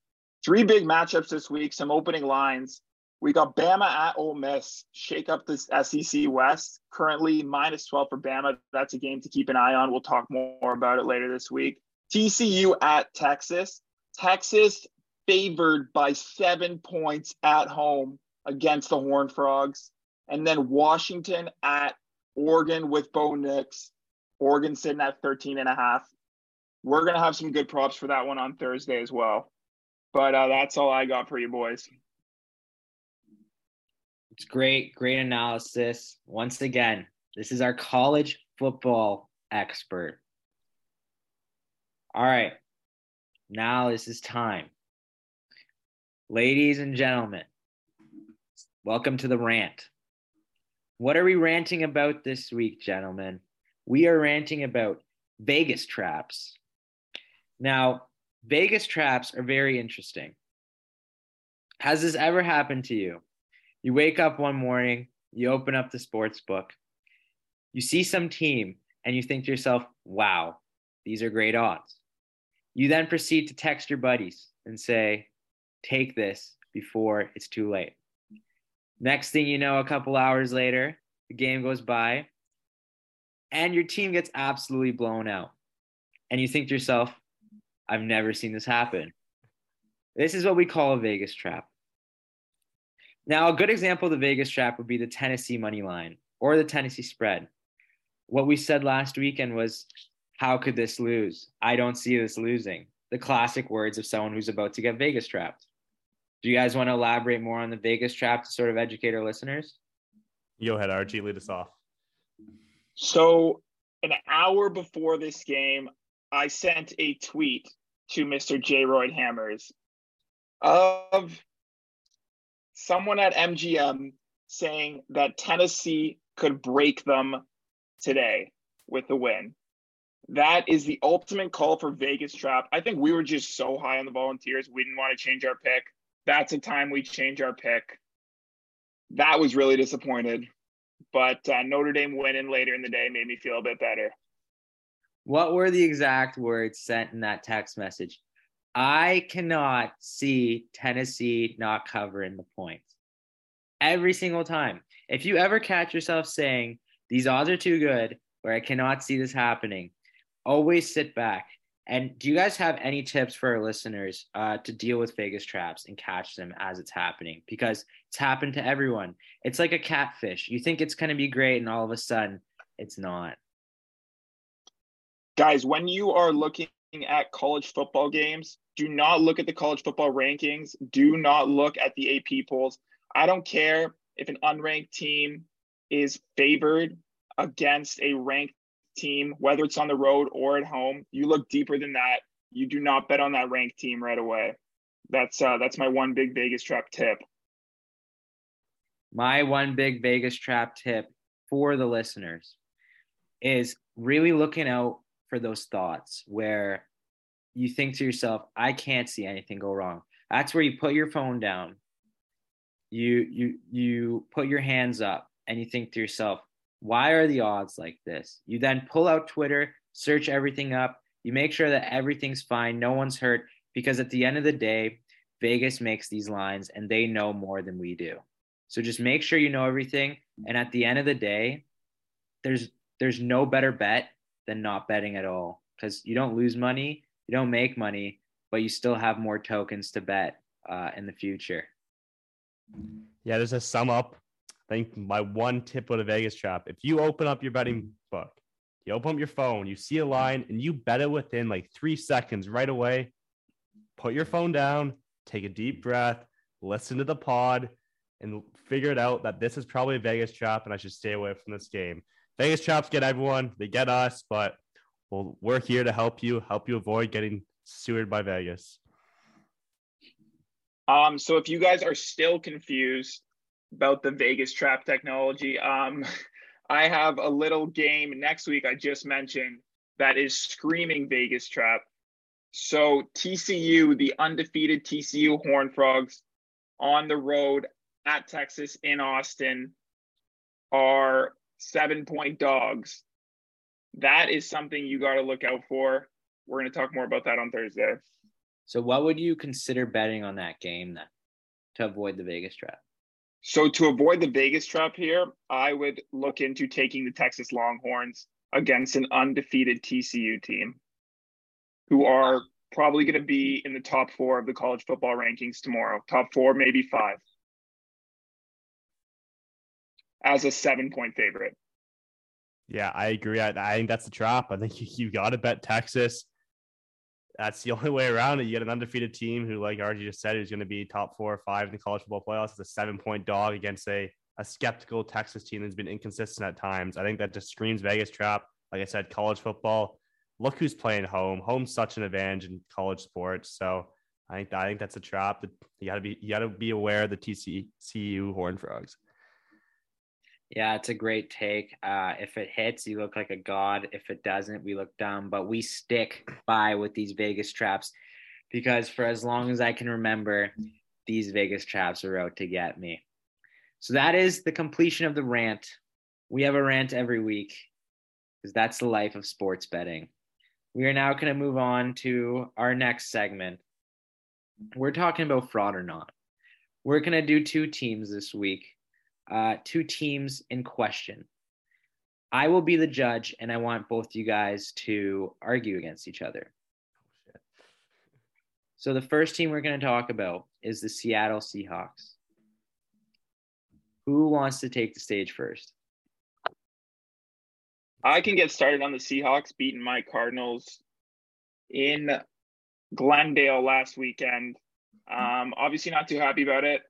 Three big matchups this week, some opening lines. We got Bama at Ole Miss, shake up this SEC West. Currently minus 12 for Bama. That's a game to keep an eye on. We'll talk more about it later this week. TCU at Texas. Texas favored by seven points at home against the Horned Frogs. And then Washington at Oregon with Bo Nix. Oregon sitting at 13 and a half. We're going to have some good props for that one on Thursday as well. But uh, that's all I got for you boys. It's great, great analysis. Once again, this is our college football expert. All right, now this is time. Ladies and gentlemen, welcome to the rant. What are we ranting about this week, gentlemen? We are ranting about Vegas traps. Now, Vegas traps are very interesting. Has this ever happened to you? You wake up one morning, you open up the sports book, you see some team, and you think to yourself, wow, these are great odds. You then proceed to text your buddies and say, take this before it's too late. Next thing you know, a couple hours later, the game goes by and your team gets absolutely blown out. And you think to yourself, I've never seen this happen. This is what we call a Vegas trap. Now, a good example of the Vegas trap would be the Tennessee money line or the Tennessee spread. What we said last weekend was, How could this lose? I don't see this losing. The classic words of someone who's about to get Vegas trapped. Do you guys want to elaborate more on the Vegas trap to sort of educate our listeners? Go ahead, Archie, lead us off. So, an hour before this game, I sent a tweet to Mr. J. Roy Hammers of someone at MGM saying that Tennessee could break them today with the win. That is the ultimate call for Vegas trap. I think we were just so high on the Volunteers, we didn't want to change our pick. That's a time we change our pick. That was really disappointed, but uh, Notre Dame winning later in the day made me feel a bit better. What were the exact words sent in that text message? I cannot see Tennessee not covering the points every single time. If you ever catch yourself saying, these odds are too good, or I cannot see this happening, always sit back. And do you guys have any tips for our listeners uh, to deal with Vegas traps and catch them as it's happening? Because it's happened to everyone. It's like a catfish. You think it's going to be great, and all of a sudden, it's not. Guys, when you are looking at college football games, do not look at the college football rankings. Do not look at the AP polls. I don't care if an unranked team is favored against a ranked team, whether it's on the road or at home. You look deeper than that. You do not bet on that ranked team right away. That's uh, that's my one big Vegas trap tip. My one big Vegas trap tip for the listeners is really looking out for those thoughts where you think to yourself, I can't see anything go wrong. That's where you put your phone down. You you you put your hands up and you think to yourself, why are the odds like this? You then pull out Twitter, search everything up, you make sure that everything's fine, no one's hurt because at the end of the day, Vegas makes these lines and they know more than we do. So just make sure you know everything. And at the end of the day, there's there's no better bet than not betting at all because you don't lose money, you don't make money, but you still have more tokens to bet uh, in the future. Yeah, there's a sum up. I think my one tip with a Vegas trap: if you open up your betting book, you open up your phone, you see a line, and you bet it within like three seconds right away. Put your phone down, take a deep breath, listen to the pod, and figure it out that this is probably a Vegas trap, and I should stay away from this game. Vegas traps get everyone, they get us, but well, we're here to help you, help you avoid getting sewered by Vegas. Um, so if you guys are still confused about the Vegas trap technology, um, I have a little game next week I just mentioned that is screaming Vegas trap. So TCU, the undefeated TCU Horn Frogs on the road at Texas in Austin are seven point dogs. That is something you got to look out for. We're going to talk more about that on Thursday. So, what would you consider betting on that game then to avoid the Vegas trap? So, to avoid the Vegas trap here, I would look into taking the Texas Longhorns against an undefeated TCU team who are probably going to be in the top four of the college football rankings tomorrow. Top four, maybe five as a seven point favorite. Yeah, I agree. I, I think that's the trap. I think (laughs) you, you got to bet Texas. That's the (laughs) only way around it. You get an undefeated team who, like RG just said, is going to be top four or five in the college football playoffs. It's a seven point dog against a, a skeptical Texas team that's been inconsistent at times. I think that just screams Vegas trap. Like I said, college football. Look who's playing home. Home's such an advantage in college sports. So I think I think that's a trap. That you got to be you got to be aware of the TCU Horn Frogs. Yeah, it's a great take. Uh, if it hits, you look like a god. If it doesn't, we look dumb. But we stick by with these Vegas traps because for as long as I can remember, these Vegas traps are out to get me. So that is the completion of the rant. We have a rant every week because that's the life of sports betting. We are now going to move on to our next segment. We're talking about fraud or not. We're going to do two teams this week uh, two teams in question. I will be the judge, and I want both you guys to argue against each other. So the first team we're going to talk about is the Seattle Seahawks. Who wants to take the stage first? I can get started on the Seahawks beating my Cardinals in Glendale last weekend. Um, obviously, not too happy about it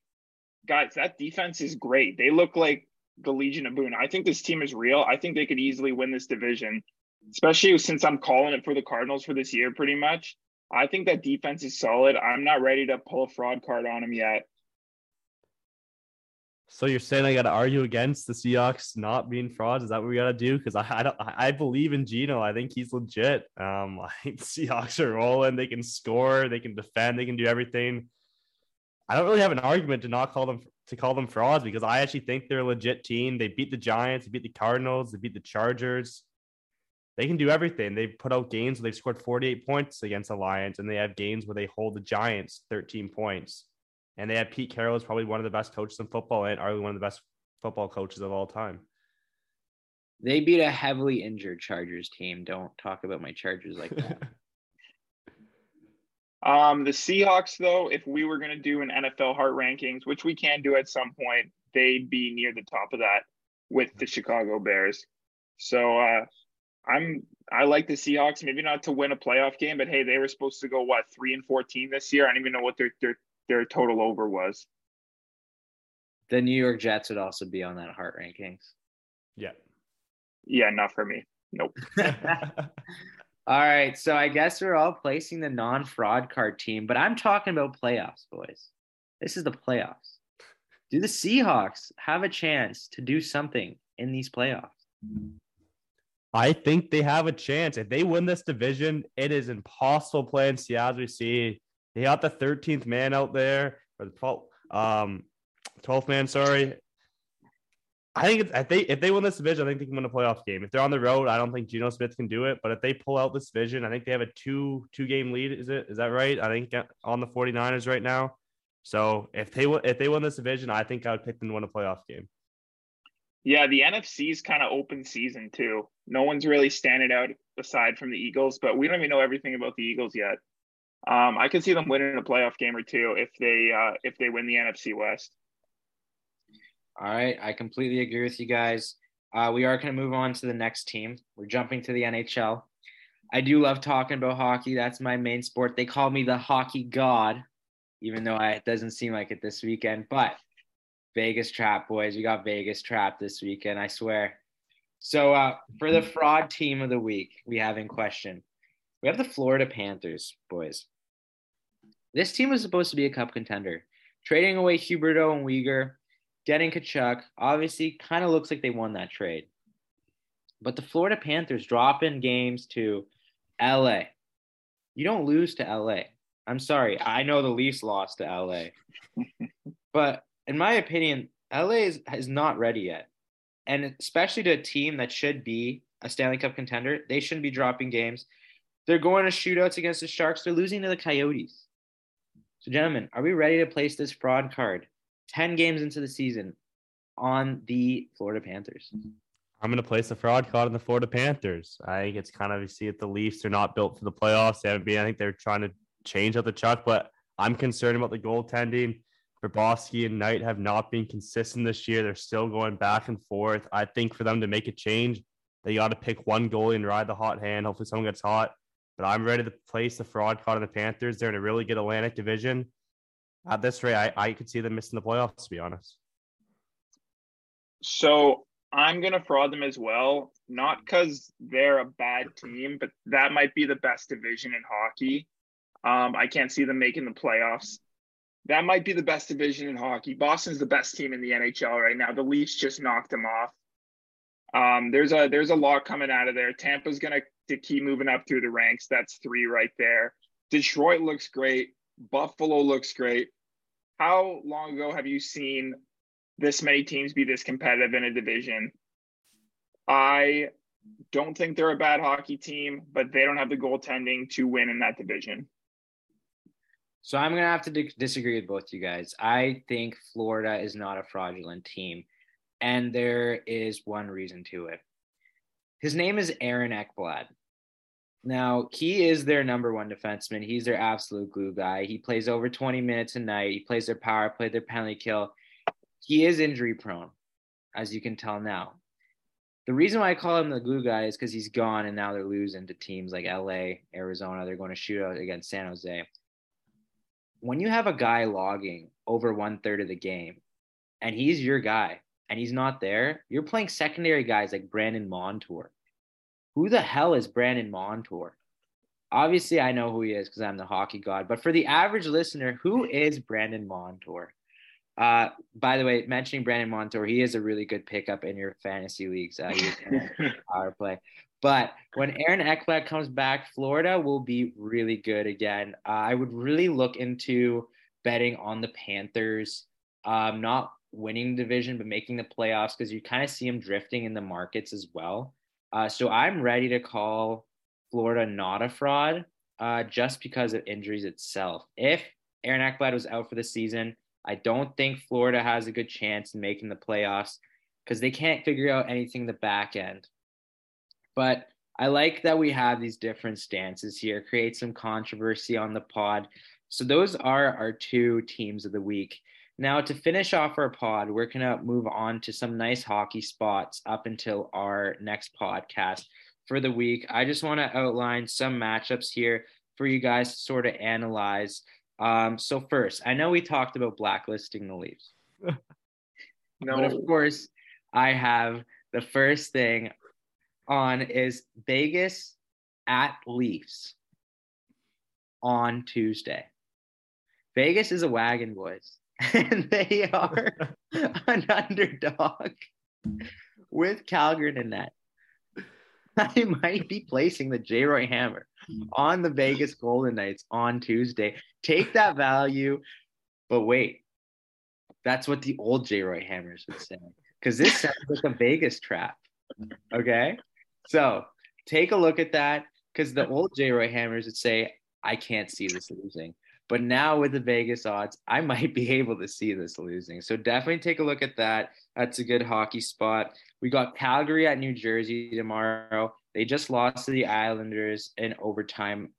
guys, that defense is great. They look like the Legion of Boom. I think this team is real. I think they could easily win this division, especially since I'm calling it for the Cardinals for this year pretty much. I think that defense is solid. I'm not ready to pull a fraud card on them yet. So you're saying I got to argue against the Seahawks not being frauds? Is that what we got to do? Because I I, don't, I believe in Geno. I think he's legit. Um, (laughs) I think the Seahawks are rolling. They can score. They can defend. They can do everything. I don't really have an argument to not call them to call them frauds because I actually think they're a legit team. They beat the Giants, they beat the Cardinals, they beat the Chargers. They can do everything. They put out games where they've scored 48 points against the Lions, and they have games where they hold the Giants 13 points. And they have Pete Carroll is probably one of the best coaches in football and arguably one of the best football coaches of all time. They beat a heavily injured Chargers team. Don't talk about my Chargers like that. (laughs) Um, the Seahawks, though, if we were going to do an NFL heart rankings, which we can do at some point, they'd be near the top of that with the Chicago Bears. So uh, I'm I like the Seahawks, maybe not to win a playoff game, but hey, they were supposed to go what three and fourteen this year. I don't even know what their their their total over was. The New York Jets would also be on that heart rankings. Yeah. Yeah, not for me. Nope. (laughs) (laughs) All right, so I guess we're all placing the non-fraud card team, but I'm talking about playoffs, boys. This is the playoffs. Do the Seahawks have a chance to do something in these playoffs? I think they have a chance. If they win this division, it is impossible playing Seattle. We see they got the 13th man out there, or the 12th, um, 12th man, sorry. I think if they if they win this division, I think they can win a playoff game. If they're on the road, I don't think Geno Smith can do it. But if they pull out this division, I think they have a two two game lead. Is it is that right? I think on the 49ers right now. So if they if they win this division, I think I would pick them to win a playoff game. Yeah, the NFC's kind of open season too. No one's really standing out aside from the Eagles, but we don't even know everything about the Eagles yet. Um, I can see them winning a playoff game or two if they uh, if they win the NFC West. All right, I completely agree with you guys. Uh, we are going to move on to the next team. We're jumping to the NHL. I do love talking about hockey. That's my main sport. They call me the hockey god, even though I, it doesn't seem like it this weekend. But Vegas Trap, boys, we got Vegas Trap this weekend. I swear. So uh, for the fraud team of the week, we have in question, we have the Florida Panthers, boys. This team was supposed to be a cup contender. Trading away Huberdeau and Weegar, getting Tkachuk obviously kind of looks like they won that trade. But the Florida Panthers drop in games to LA. You don't lose to LA. I'm sorry. I know the Leafs lost to LA. (laughs) but in my opinion, LA is, is not ready yet. And especially to a team that should be a Stanley Cup contender, they shouldn't be dropping games. They're going to shootouts against the Sharks. They're losing to the Coyotes. So, gentlemen, are we ready to place this fraud card? 10 games into the season on the Florida Panthers. I'm going to place a fraud card on the Florida Panthers. I think it's kind of, you see it, the Leafs are not built for the playoffs. They haven't been, I think they're trying to change up the Chuck, but I'm concerned about the goaltending. Bobrovsky and Knight have not been consistent this year. They're still going back and forth. I think for them to make a change, they got to pick one goalie and ride the hot hand. Hopefully, someone gets hot. But I'm ready to place the fraud card on the Panthers. They're in a really good Atlantic division at this rate, I, I could see them missing the playoffs, to be honest. So I'm going to fraud them as well, not because they're a bad team, but that might be the best division in hockey. Um, I can't see them making the playoffs. That might be the best division in hockey. Boston's the best team in the NHL right now. The Leafs just knocked them off. Um, there's a there's a lot coming out of there. Tampa's gonna to keep moving up through the ranks. That's three right there. Detroit looks great. Buffalo looks great how long ago have you seen this many teams be this competitive in a division? I don't think they're a bad hockey team, but they don't have the goaltending to win in that division. So I'm going to have to di- disagree with both you guys. I think Florida is not a fraudulent team, and there is one reason to it. His name is Aaron Ekblad. Now, he is their number one defenseman. He's their absolute glue guy. He plays over 20 minutes a night. He plays their power play, their penalty kill. He is injury prone, as you can tell now. The reason why I call him the glue guy is because he's gone and now they're losing to teams like LA, Arizona. They're going to shoot out against San Jose. When you have a guy logging over one third of the game and he's your guy and he's not there, you're playing secondary guys like Brandon Montour who the hell is Brandon Montour? Obviously, I know who he is because I'm the hockey god. But for the average listener, who is Brandon Montour? Uh, by the way, mentioning Brandon Montour, he is a really good pickup in your fantasy leagues. Uh, (laughs) power play. But when Aaron Ekblad comes back, Florida will be really good again. Uh, I would really look into betting on the Panthers, um, not winning division, but making the playoffs because you kind of see them drifting in the markets as well. Uh, so I'm ready to call Florida not a fraud uh, just because of injuries itself. If Aaron Ekblad was out for the season, I don't think Florida has a good chance in making the playoffs because they can't figure out anything in the back end. But I like that we have these different stances here, create some controversy on the pod. So those are our two teams of the week. Now, to finish off our pod, we're going to move on to some nice hockey spots up until our next podcast for the week. I just want to outline some matchups here for you guys to sort of analyze. Um, so, first, I know we talked about blacklisting the Leafs. (laughs) no. But of course, I have the first thing on is Vegas at Leafs on Tuesday. Vegas is a wagon, boys. (laughs) and they are (laughs) an underdog with Kallgren in net. (laughs) I might be placing the J. Roy Hammer on the Vegas Golden Knights on Tuesday. Take that value, but wait. That's what the old J. Roy Hammers would say. Because this sounds like a Vegas trap. Okay. So take a look at that. Because the old J. Roy Hammers would say, I can't see this losing. But now with the Vegas odds, I might (laughs) be able to see this losing. So definitely take a look at that. That's a good hockey spot. We got Calgary at New Jersey tomorrow. They just lost to the Islanders in overtime.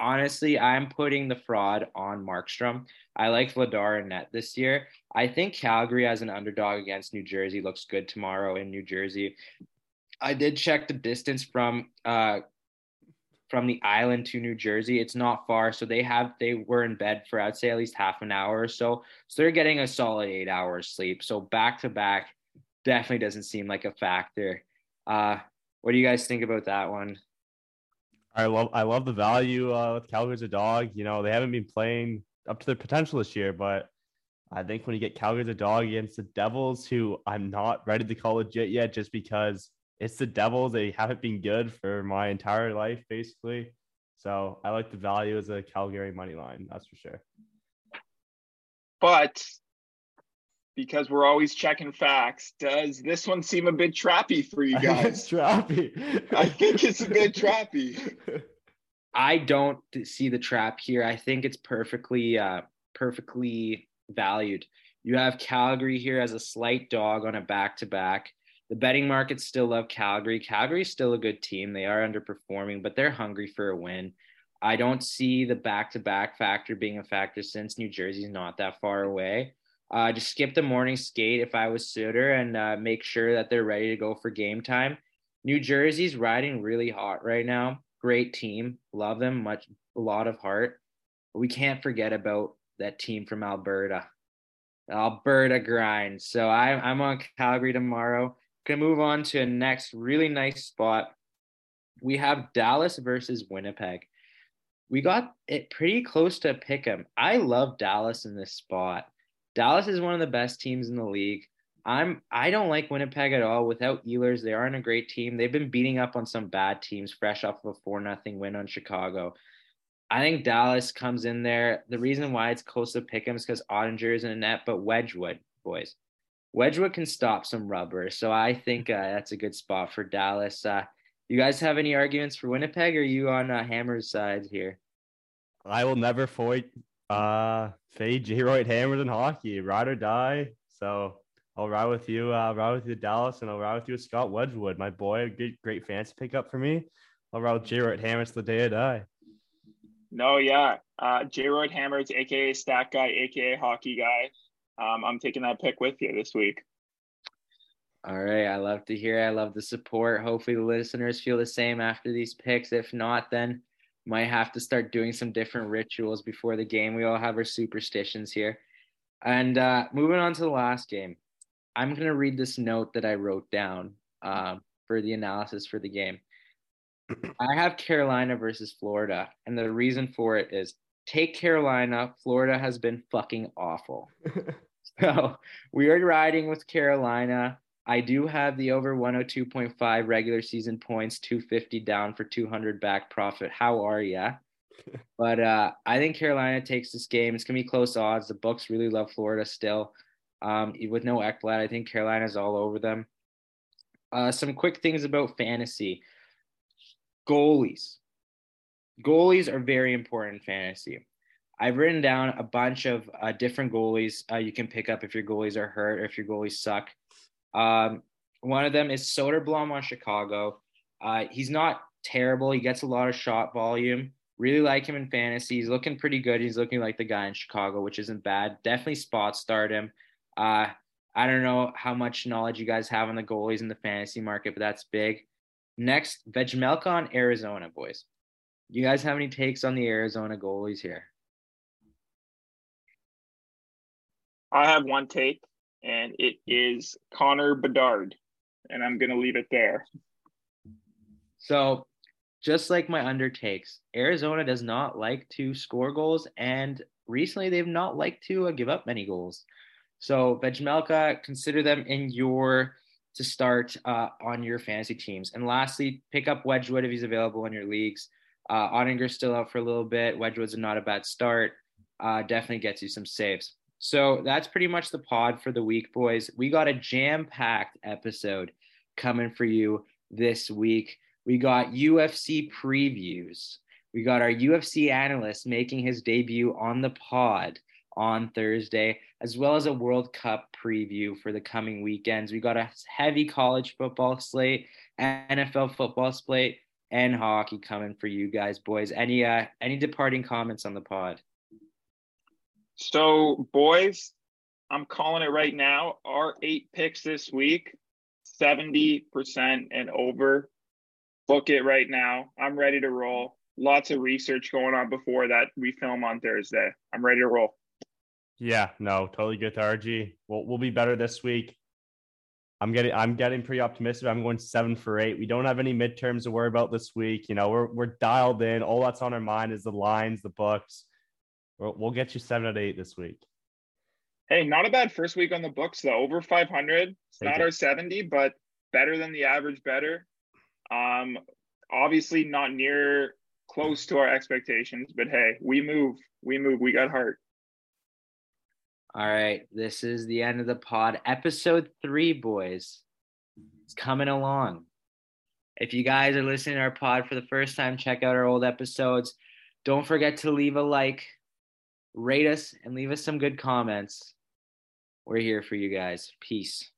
Honestly, I'm putting the fraud on Markstrom. I like Vladar and net this year. I think Calgary as an underdog against New Jersey looks good tomorrow in New Jersey. I did check the distance from uh, from the island to New Jersey. It's not far, so they have they were in bed for I'd say at least half an hour or so. So they're getting a solid eight hours sleep. So back to back definitely doesn't seem like a factor. Uh, what do you guys think about that one? I love I love the value uh, with Calgary as a dog. You know they haven't been playing up to their potential this year, but I think when you get Calgary as a dog against the Devils, who I'm not ready to call legit yet, just because it's the Devils. They haven't been good for my entire life, basically. So I like the value as a Calgary money line. That's for sure. But because we're always checking facts, does this one seem a bit trappy for you (laughs) guys? trappy. I think it's a bit trappy. (laughs) I don't see the trap here. I think it's perfectly, uh, perfectly valued. You have Calgary here as a slight dog on a back to back the betting markets still love Calgary. Calgary's still a good team. They are underperforming, but they're hungry for a win. I don't see the back to back factor being a factor since New Jersey's not that far away. Uh, just skip the morning skate if I was Sutter and uh, make sure that they're ready to go for game time. New Jersey's riding really hot right now. Great team. Love them. Much, a lot of heart. But we can't forget about that team from Alberta. Alberta grind. So I, I'm on Calgary tomorrow. Gonna move on to a next really nice spot. We have Dallas versus Winnipeg. We got it pretty close to pick 'em. I love Dallas in this spot. Dallas is one of the best teams in the league. I'm I don't like Winnipeg at all. Without Ehlers, they aren't a great team. They've been beating up on some bad teams, fresh off of a four nothing win on Chicago. I think Dallas comes in there. The reason why it's close to pick 'em is because Oettinger is in a net, but Wedgewood, boys. Wedgewood can stop some rubber. So I think uh, that's a good spot for Dallas. Uh, you guys have any arguments for Winnipeg? Or are you on uh, Hammer's side here? I will never fight uh, fade J. Roy Hammers in hockey. Ride or die. So I'll ride with you. Uh, ride with you, to Dallas, and I'll ride with you, Scott Wedgewood, my boy. Great, great fancy pickup for me. I'll ride with J. Roy Hammers the day I die. No, yeah. Uh, J. Roy Hammers, aka Stat Guy, aka Hockey Guy um, I'm taking that pick with you this week. All right. I love to hear. I love the support. Hopefully, the listeners feel the same after these picks. If not, then might have to start doing some different rituals before the game. We all have our superstitions here. And uh, moving on to the last game, I'm going to read this note that I wrote down uh, for the analysis for the game. (clears throat) I have Carolina versus Florida, and the reason for it is take Carolina. Florida has been fucking awful. (laughs) so we are riding with Carolina. I do have the over 102.5 regular season points, 250 down for 200 back profit. How are ya? (laughs) but uh, I think Carolina takes this game. It's gonna be close odds. The books really love Florida still. Um, with no Ekblad, I think Carolina's all over them. Uh, some quick things about fantasy. Goalies goalies are very important in fantasy. I've written down a bunch of uh, different goalies uh, you can pick up if your goalies are hurt or if your goalies suck. Um, one of them is Soderblom on Chicago. Uh, he's not terrible. He gets a lot of shot volume. Really like him in fantasy. He's looking pretty good. He's looking like the guy in Chicago, which isn't bad. Definitely spot start him. Uh, I don't know how much knowledge you guys have on the goalies in the fantasy market, but that's big. Next, Vejmelka on Arizona, boys. You guys have any takes on the Arizona goalies here? I have one take, and it is Connor Bedard, and I'm going to leave it there. So, just like my undertakes, Arizona does not like to score goals, and recently they've not liked to uh, give up many goals. So, Vejmelka, consider them in your to start uh, on your fantasy teams. And lastly, pick up Wedgewood if he's available in your leagues. Uh, Oettinger's still out for a little bit. Wedgewood's not a bad start. Uh, definitely gets you some saves. So that's pretty much the pod for the week, boys. We got a jam packed episode coming for you this week. We got UFC previews. We got our UFC analyst making his debut on the pod on Thursday, as well as a World Cup preview for the coming weekends. We got a heavy college football slate, NFL football slate, and hockey coming for you guys, boys. Any uh any departing comments on the pod? So, boys, I'm calling it right now. Our eight picks this week, 70% and over. Book it right now. I'm ready to roll. Lots of research going on before that we film on Thursday. I'm ready to roll. Yeah, no, totally good to RG. We'll, we'll be better this week. I'm getting I'm getting pretty optimistic. I'm going seven for eight. We don't have any midterms to worry about this week. You know, we're we're dialed in. All that's on our mind is the lines, the books. We'll, we'll get you seven out of eight this week. Hey, not a bad first week on the books though. Over 500. It's not our 70, but better than the average bettor. Um, obviously not near close to our expectations, but hey, we move. We move. We got heart. All right. This is the end of the pod. Episode three, boys. It's coming along. If you guys are listening to our pod for the first time, check out our old episodes. Don't forget to leave a like, rate us and leave us some good comments. We're here for you guys. Peace.